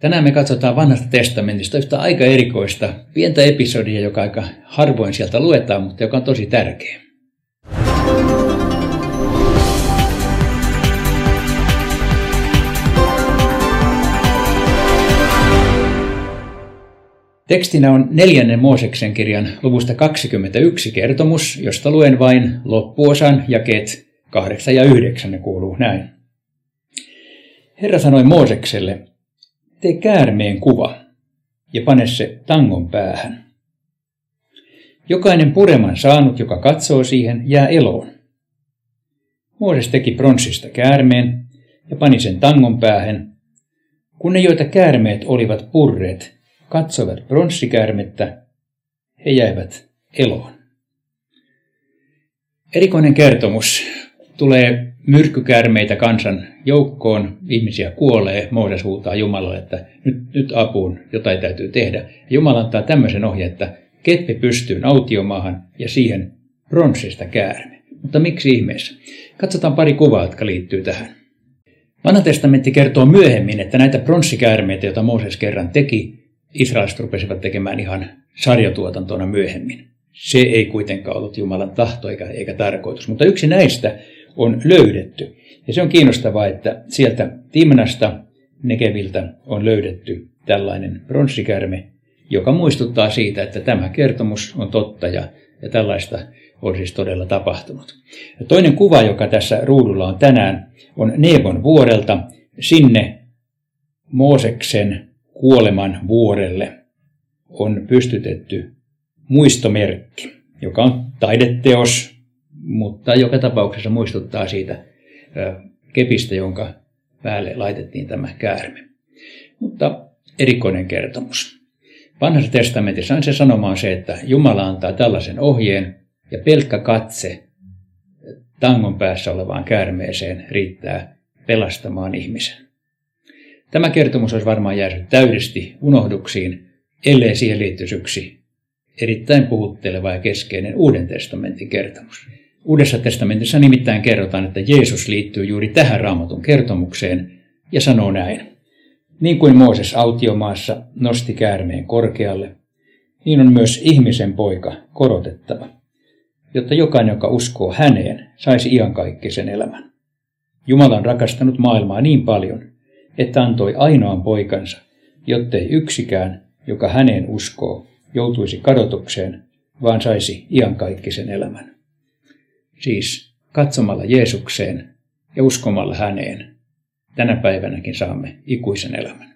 Tänään me katsotaan vanhasta testamentista yhtä aika erikoista, pientä episodia, joka aika harvoin sieltä luetaan, mutta joka on tosi tärkeä. Tekstinä on neljännen Mooseksen kirjan luvusta 21 kertomus, josta luen vain loppuosan jakeet 8 ja 9 ne kuuluu näin. Herra sanoi Moosekselle, tee käärmeen kuva ja pane se tangon päähän. Jokainen pureman saanut, joka katsoo siihen, jää eloon. Mooses teki pronssista käärmeen ja pani sen tangon päähän. Kun ne, joita käärmeet olivat purreet, katsoivat pronssikäärmettä, he jäivät eloon. Erikoinen kertomus tulee myrkkykäärmeitä kansan joukkoon, ihmisiä kuolee, Mooses huutaa Jumalalle, että nyt, nyt apuun, jotain täytyy tehdä. Jumala antaa tämmöisen ohjeen, että keppi pystyy autiomaahan ja siihen pronssista käärme. Mutta miksi ihmeessä? Katsotaan pari kuvaa, jotka liittyy tähän. Vanha testamentti kertoo myöhemmin, että näitä pronssikäärmeitä, joita Mooses kerran teki, israelista rupesivat tekemään ihan sarjatuotantona myöhemmin. Se ei kuitenkaan ollut Jumalan tahto eikä, eikä tarkoitus, mutta yksi näistä on löydetty. Ja se on kiinnostavaa, että sieltä Timnasta Nekeviltä on löydetty tällainen pronssikärme, joka muistuttaa siitä, että tämä kertomus on totta ja, ja tällaista on siis todella tapahtunut. Ja toinen kuva, joka tässä ruudulla on tänään, on Nebon vuorelta. Sinne Mooseksen kuoleman vuorelle on pystytetty muistomerkki, joka on taideteos, mutta joka tapauksessa muistuttaa siitä kepistä, jonka päälle laitettiin tämä käärme. Mutta erikoinen kertomus. Vanhassa testamentissa on se sanoma on se, että Jumala antaa tällaisen ohjeen ja pelkkä katse tangon päässä olevaan käärmeeseen riittää pelastamaan ihmisen. Tämä kertomus olisi varmaan jäänyt täydesti unohduksiin, ellei siihen liittyisi yksi erittäin puhutteleva ja keskeinen Uuden testamentin kertomus. Uudessa testamentissa nimittäin kerrotaan, että Jeesus liittyy juuri tähän raamatun kertomukseen ja sanoo näin. Niin kuin Mooses autiomaassa nosti käärmeen korkealle, niin on myös ihmisen poika korotettava, jotta jokainen, joka uskoo häneen, saisi iankaikkisen elämän. Jumala on rakastanut maailmaa niin paljon, että antoi ainoan poikansa, jottei yksikään, joka häneen uskoo, joutuisi kadotukseen, vaan saisi iankaikkisen elämän. Siis katsomalla Jeesukseen ja uskomalla häneen tänä päivänäkin saamme ikuisen elämän.